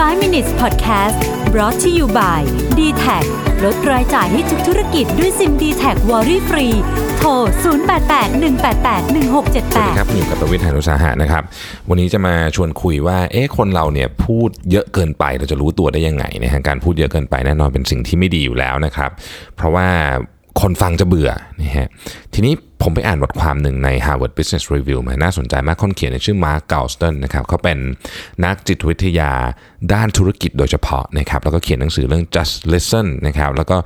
5 minutes podcast brought to you by d t a c ลดรายจ่ายให้ทุกธุรกิจด้วยซิม d t แทวอรี่ฟรีโทร 0881881678ครับอยู่กับประวิทยานุสาหะนะครับ วันนี้จะมาชวนคุยว่า เอ๊ะ คนเราเนี่ยพูดเยอะเกินไป เราจะรู้ตัวได้ยังไงนะฮะ การพูดเยอะเกินไปแน่นอนเป็นสิ่งที่ไม่ดีอยู่แล้วนะครับ เพราะว่าคนฟังจะเบื่อนะฮะ ทีนี้ ผมไปอ่านบทความหนึ่งใน Harvard Business Review มาน่าสนใจมากคนเขียนชื่อมาร์คเกลสตันนะครับเขาเป็นนักจิตวิทยาด้านธุรกิจโดยเฉพาะนะครับแล้วก็เขียนหนังสือเรื่อง just listen นะครับแล้วก็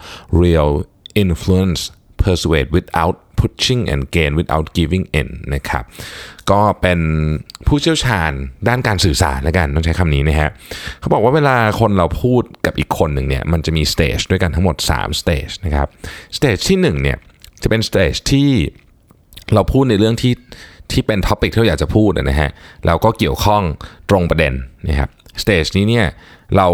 real influence persuade without pushing and gain without giving in นะครับก็เป็นผู้เชี่ยวชาญด้านการสื่อสารแล้วกันต้องใช้คำนี้นะฮะเขาบอกว่าเวลาคนเราพูดกับอีกคนหนึ่งเนี่ยมันจะมี stage ด้วยกันทั้งหมด3 stage นะครับ stage ที่1เนี่ยจะเป็น stage ที่ เราพูดในเรื่องที่ที่เป็น topic ที่เราอยากจะพูดนะฮะแล้วก็เกี่ยวข้องตรงประเด็นนะครับ stage นี้เนี่ยเรา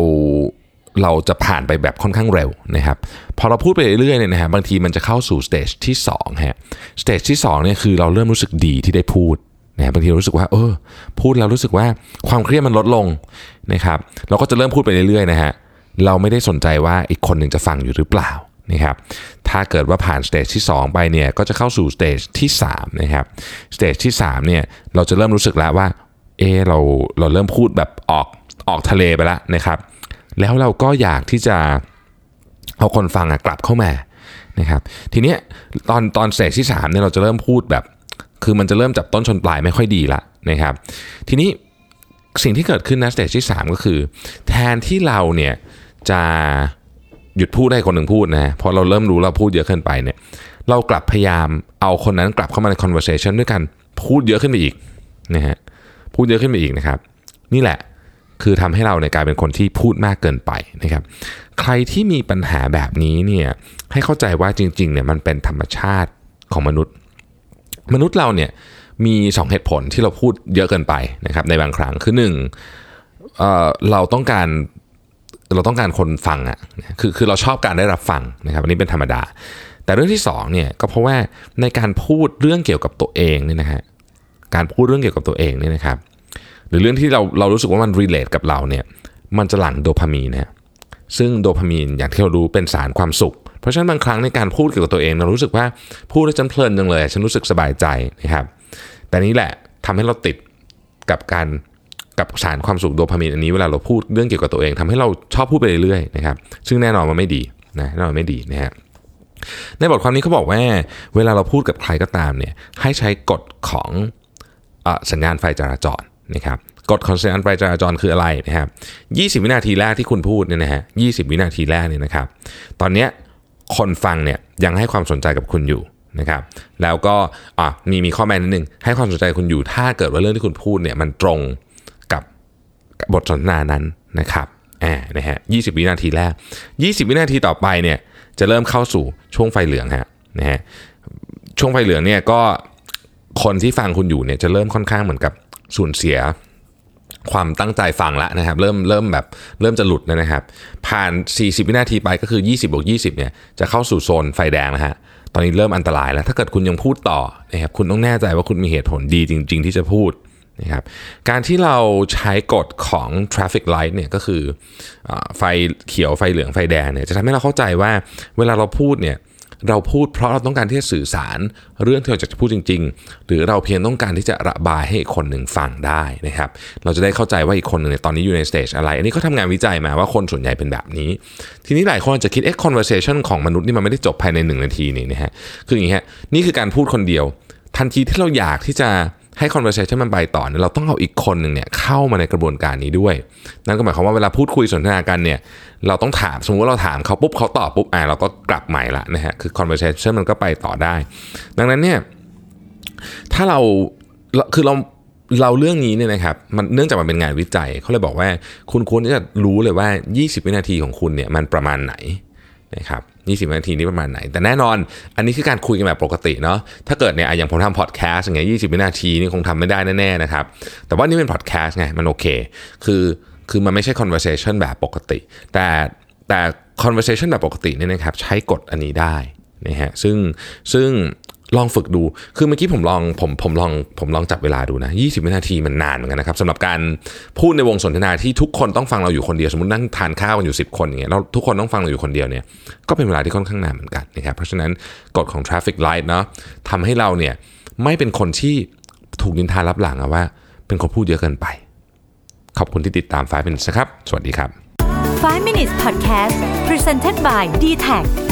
เราจะผ่านไปแบบค่อนข้างเร็วนะครับพอเราพูดไปเรื่อยๆเนี่ยนะฮะบางทีมันจะเข้าสู่ stage ที่2ฮะ stage ที่2เนี่ยคือเราเริ่มรู้สึกดีที่ได้พูดนะฮะบางทีเรารู้สึกว่าเออพูดแล้วรู้สึกว่าความเครียดมันลดลงนะครับเราก็จะเริ่มพูดไปเรื่อยๆนะฮะเราไม่ได้สนใจว่าอีกคนหนึ่งจะฟังอยู่หรือเปล่านะครับ ถ้าเกิดว่าผ่าน stage ที่ 2 ไปเนี่ยก็จะเข้าสู่ stage ที่3นะครับ stage ที่3เนี่ยเราจะเริ่มรู้สึกแล้วว่าเออเราเราเริ่มพูดแบบออกออกทะเลไปแล้วนะครับ แล้วเราก็อยากที่จะเอาคนฟังกลับเข้ามานะครับทีเนี้ยตอนตอน stage ที่3เนี่ยเราจะเริ่มพูดแบบ คือมันจะเริ่มจับต้นชนปลายไม่ค่อยดีละนะครับ ทีนี้สิ่งที่เกิดขึ้นนะ stage ที่ 3 ก็คือ แทนที่เราเนี่ยจะ หยุดพูดให้คนหนึ่งพูดนะพอเราเริ่มรู้เราพูดเยอะขึ้นไปเนี่ย เรากลับพยายามเอาคนนั้นกลับเข้ามาใน conversation ด้วยกันพูดเยอะขึ้นไปอีกนะฮะพูดเยอะขึ้นไปอีกนะครับ นี่แหละคือทำให้เราเนี่ยกลายเป็นคนที่พูดมากเกินไปนะครับ ใครที่มีปัญหาแบบนี้เนี่ยให้เข้าใจว่าจริงๆเนี่ยมันเป็นธรรมชาติของมนุษย์ มนุษย์เราเนี่ยมี 2 เหตุผลที่เราพูดเยอะเกินไปนะครับในบางครั้งคือหนึ่งเอเราต้องการ เราต้องการคนฟังอะ่ะคือคือเราชอบการได้รับฟังนะครับอันนี้เป็นธรรมดา แต่เรื่องที่2เนี่ยก็เพราะว่าในการพูดเรื่องเกี่ยวกับตัวเองเนี่ยนะฮะการพูดเรื่องเกี่ยวกับตัวเองเนี่ยนะครับ หรือเรื่องที่เราเรารู้สึกว่ามันรีเลทกับเราเนี่ยมันจะหลั่งโดพามีนนะซึ่งโดพามีนอย่างที่เรารู้เป็นสารความสุข เพราะฉะนั้นบางครั้งในการพูดเกี่ยวกับตัวเองเรารู้สึกว่าพูดแล้วฉันเพลินจังเลย ฉันรู้สึกสบายใจนะครับ แต่นี้แหละทำให้เราติดกับการ กับสารความสุขโดพามีนอันนี้เวลาเราพูดเรื่องเกี่ยวกับตัวเองทำให้เราชอบพูดไปเรื่อยๆนะครับซึ่งแน่นอนมันไม่ดีนะแน่นอนไม่ดีนะฮะในบทความนี้เขาบอกว่า เวลาเราพูดกับใครก็ตามเนี่ยให้ใช้กฎของอสัญญาณไฟจราจรนะครับกฎของสัญญาณไฟจราจรคืออะไรนะครับ 20 วินาทีแรกที่คุณพูดเนี่ยนะฮะ 20 วินาทีแรกเนี่ยนะครับ ตอนเนี้ยคนฟังเนี่ยยังให้ความสนใจกับคุณอยู่นะครับ แล้วก็มีมีข้อแม้นิดนึงให้ความสนใจคุณอยู่ถ้าเกิดว่าเรื่องที่คุณพูดเนี่ยมันตรง บทสนทนานั้นนะครับอ่านะฮะ20วินาทีแรก 20 วินาทีต่อไปเนี่ยจะเริ่มเข้าสู่ช่วงไฟเหลืองฮะนะฮะช่วงไฟเหลืองเนี่ยก็คนที่ฟังคุณอยู่เนี่ยจะเริ่มค่อนข้างเหมือนกับสูญเสียความตั้งใจฟังละนะครับ เริ่มเริ่มแบบเริ่มจะหลุดนะครับ ผ่าน 40 วินาทีไปก็คือ 20บวก20เนี่ยจะเข้าสู่โซนไฟแดงแล้วฮะตอนนี้เริ่มอันตรายแล้ว ถ้าเกิดคุณยังพูดต่อนะครับคุณต้องแน่ใจว่าคุณมีเหตุผลดีจริง ๆ ที่จะพูด นะครับการที่เราใช้กฎของ traffic light เนี่ยก็คืออไฟเขียวไฟเหลืองไฟแดงเนี่ยจะทำให้เราเข้าใจว่าเวลาเราพูดเนี่ยเราพูดเพราะเราต้องการที่จะสื่อสารเรื่องที่เราจะพูดจริง ๆ หรือเราเพียงต้องการที่จะระบายให้อีกคนหนึ่งฟังได้นะครับ เราจะได้เข้าใจว่าอีกคนหนึ่งตอนนี้อยู่ใน stage อะไร อันนี้เขาทำงานวิจัยมาว่าคนส่วนใหญ่เป็นแบบนี้ ทีนี้หลายคนจะคิดเอ๊ะ conversation ของมนุษย์นี่มันไม่ได้จบภายในหนึ่งนาทีนี่นะฮะ คืออย่างนี้ฮะ นี่คือการพูดคนเดียว ทันทีที่เราอยากที่จะ ให้ conversation มันไปต่อเนี่ยเราต้องเอาอีกคนหนึ่งเนี่ยเข้ามาในกระบวนการนี้ด้วย นั่นก็หมายความว่าเวลาพูดคุยสนทนากันเนี่ยเราต้องถามสมมติว่าเราถามเขาปุ๊บเขาตอบปุ๊บอ่าเราก็กลับใหม่ละนะฮะคือ conversation มันก็ไปต่อได้ ดังนั้นเนี่ยถ้าเราคือเราเราเรื่องนี้เนี่ยนะครับมันเนื่องจากมันเป็นงานวิจัยเขาเลยบอกว่า คุณควรที่จะรู้เลยว่า 20 วินาทีของคุณเนี่ยมันประมาณไหน นะครับ20 นาทีนี้ประมาณไหน แต่แน่นอน อันนี้คือการคุยกันแบบปกติเนาะถ้าเกิดเนี่ยอย่างผมทำพอดแคสต์อย่างเงี้ยยีวินาทีนี่คงทำไม่ได้แน่ๆนะครับแต่ว่านี่เป็นพอดแคสต์ไงมันโอเค คือคือมันไม่ใช่ conversation แบบปกติ แต่แต่ conversation แบบปกติเนี่ยนะครับใช้กฎอันนี้ได้นะฮะซึ่งซึ่ง ลองฝึกดู คือเมื่อกี้ผมลองผมผมลองผมลองจับเวลาดูนะ 20 วินาทีมันนานเหมือนกันนะครับสำหรับการพูดในวงสนทนาที่ทุกคนต้องฟังเราอยู่คนเดียวสมมตินั่งทานข้าวกันอยู่ 10 คนอย่างเงี้ยแล้วทุกคนต้องฟังเราอยู่คนเดียวเนี่ยก็เป็นเวลาที่ค่อนข้างนานเหมือนกันนะครับเพราะฉะนั้นกฎของ traffic light เนาะทำให้เราเนี่ยไม่เป็นคนที่ถูกนินทารับหลังว่า เป็นคนพูดเยอะเกินไป ขอบคุณที่ติดตาม 5 minutes นะครับ สวัสดีครับ 5 minutes podcast presented by d t a c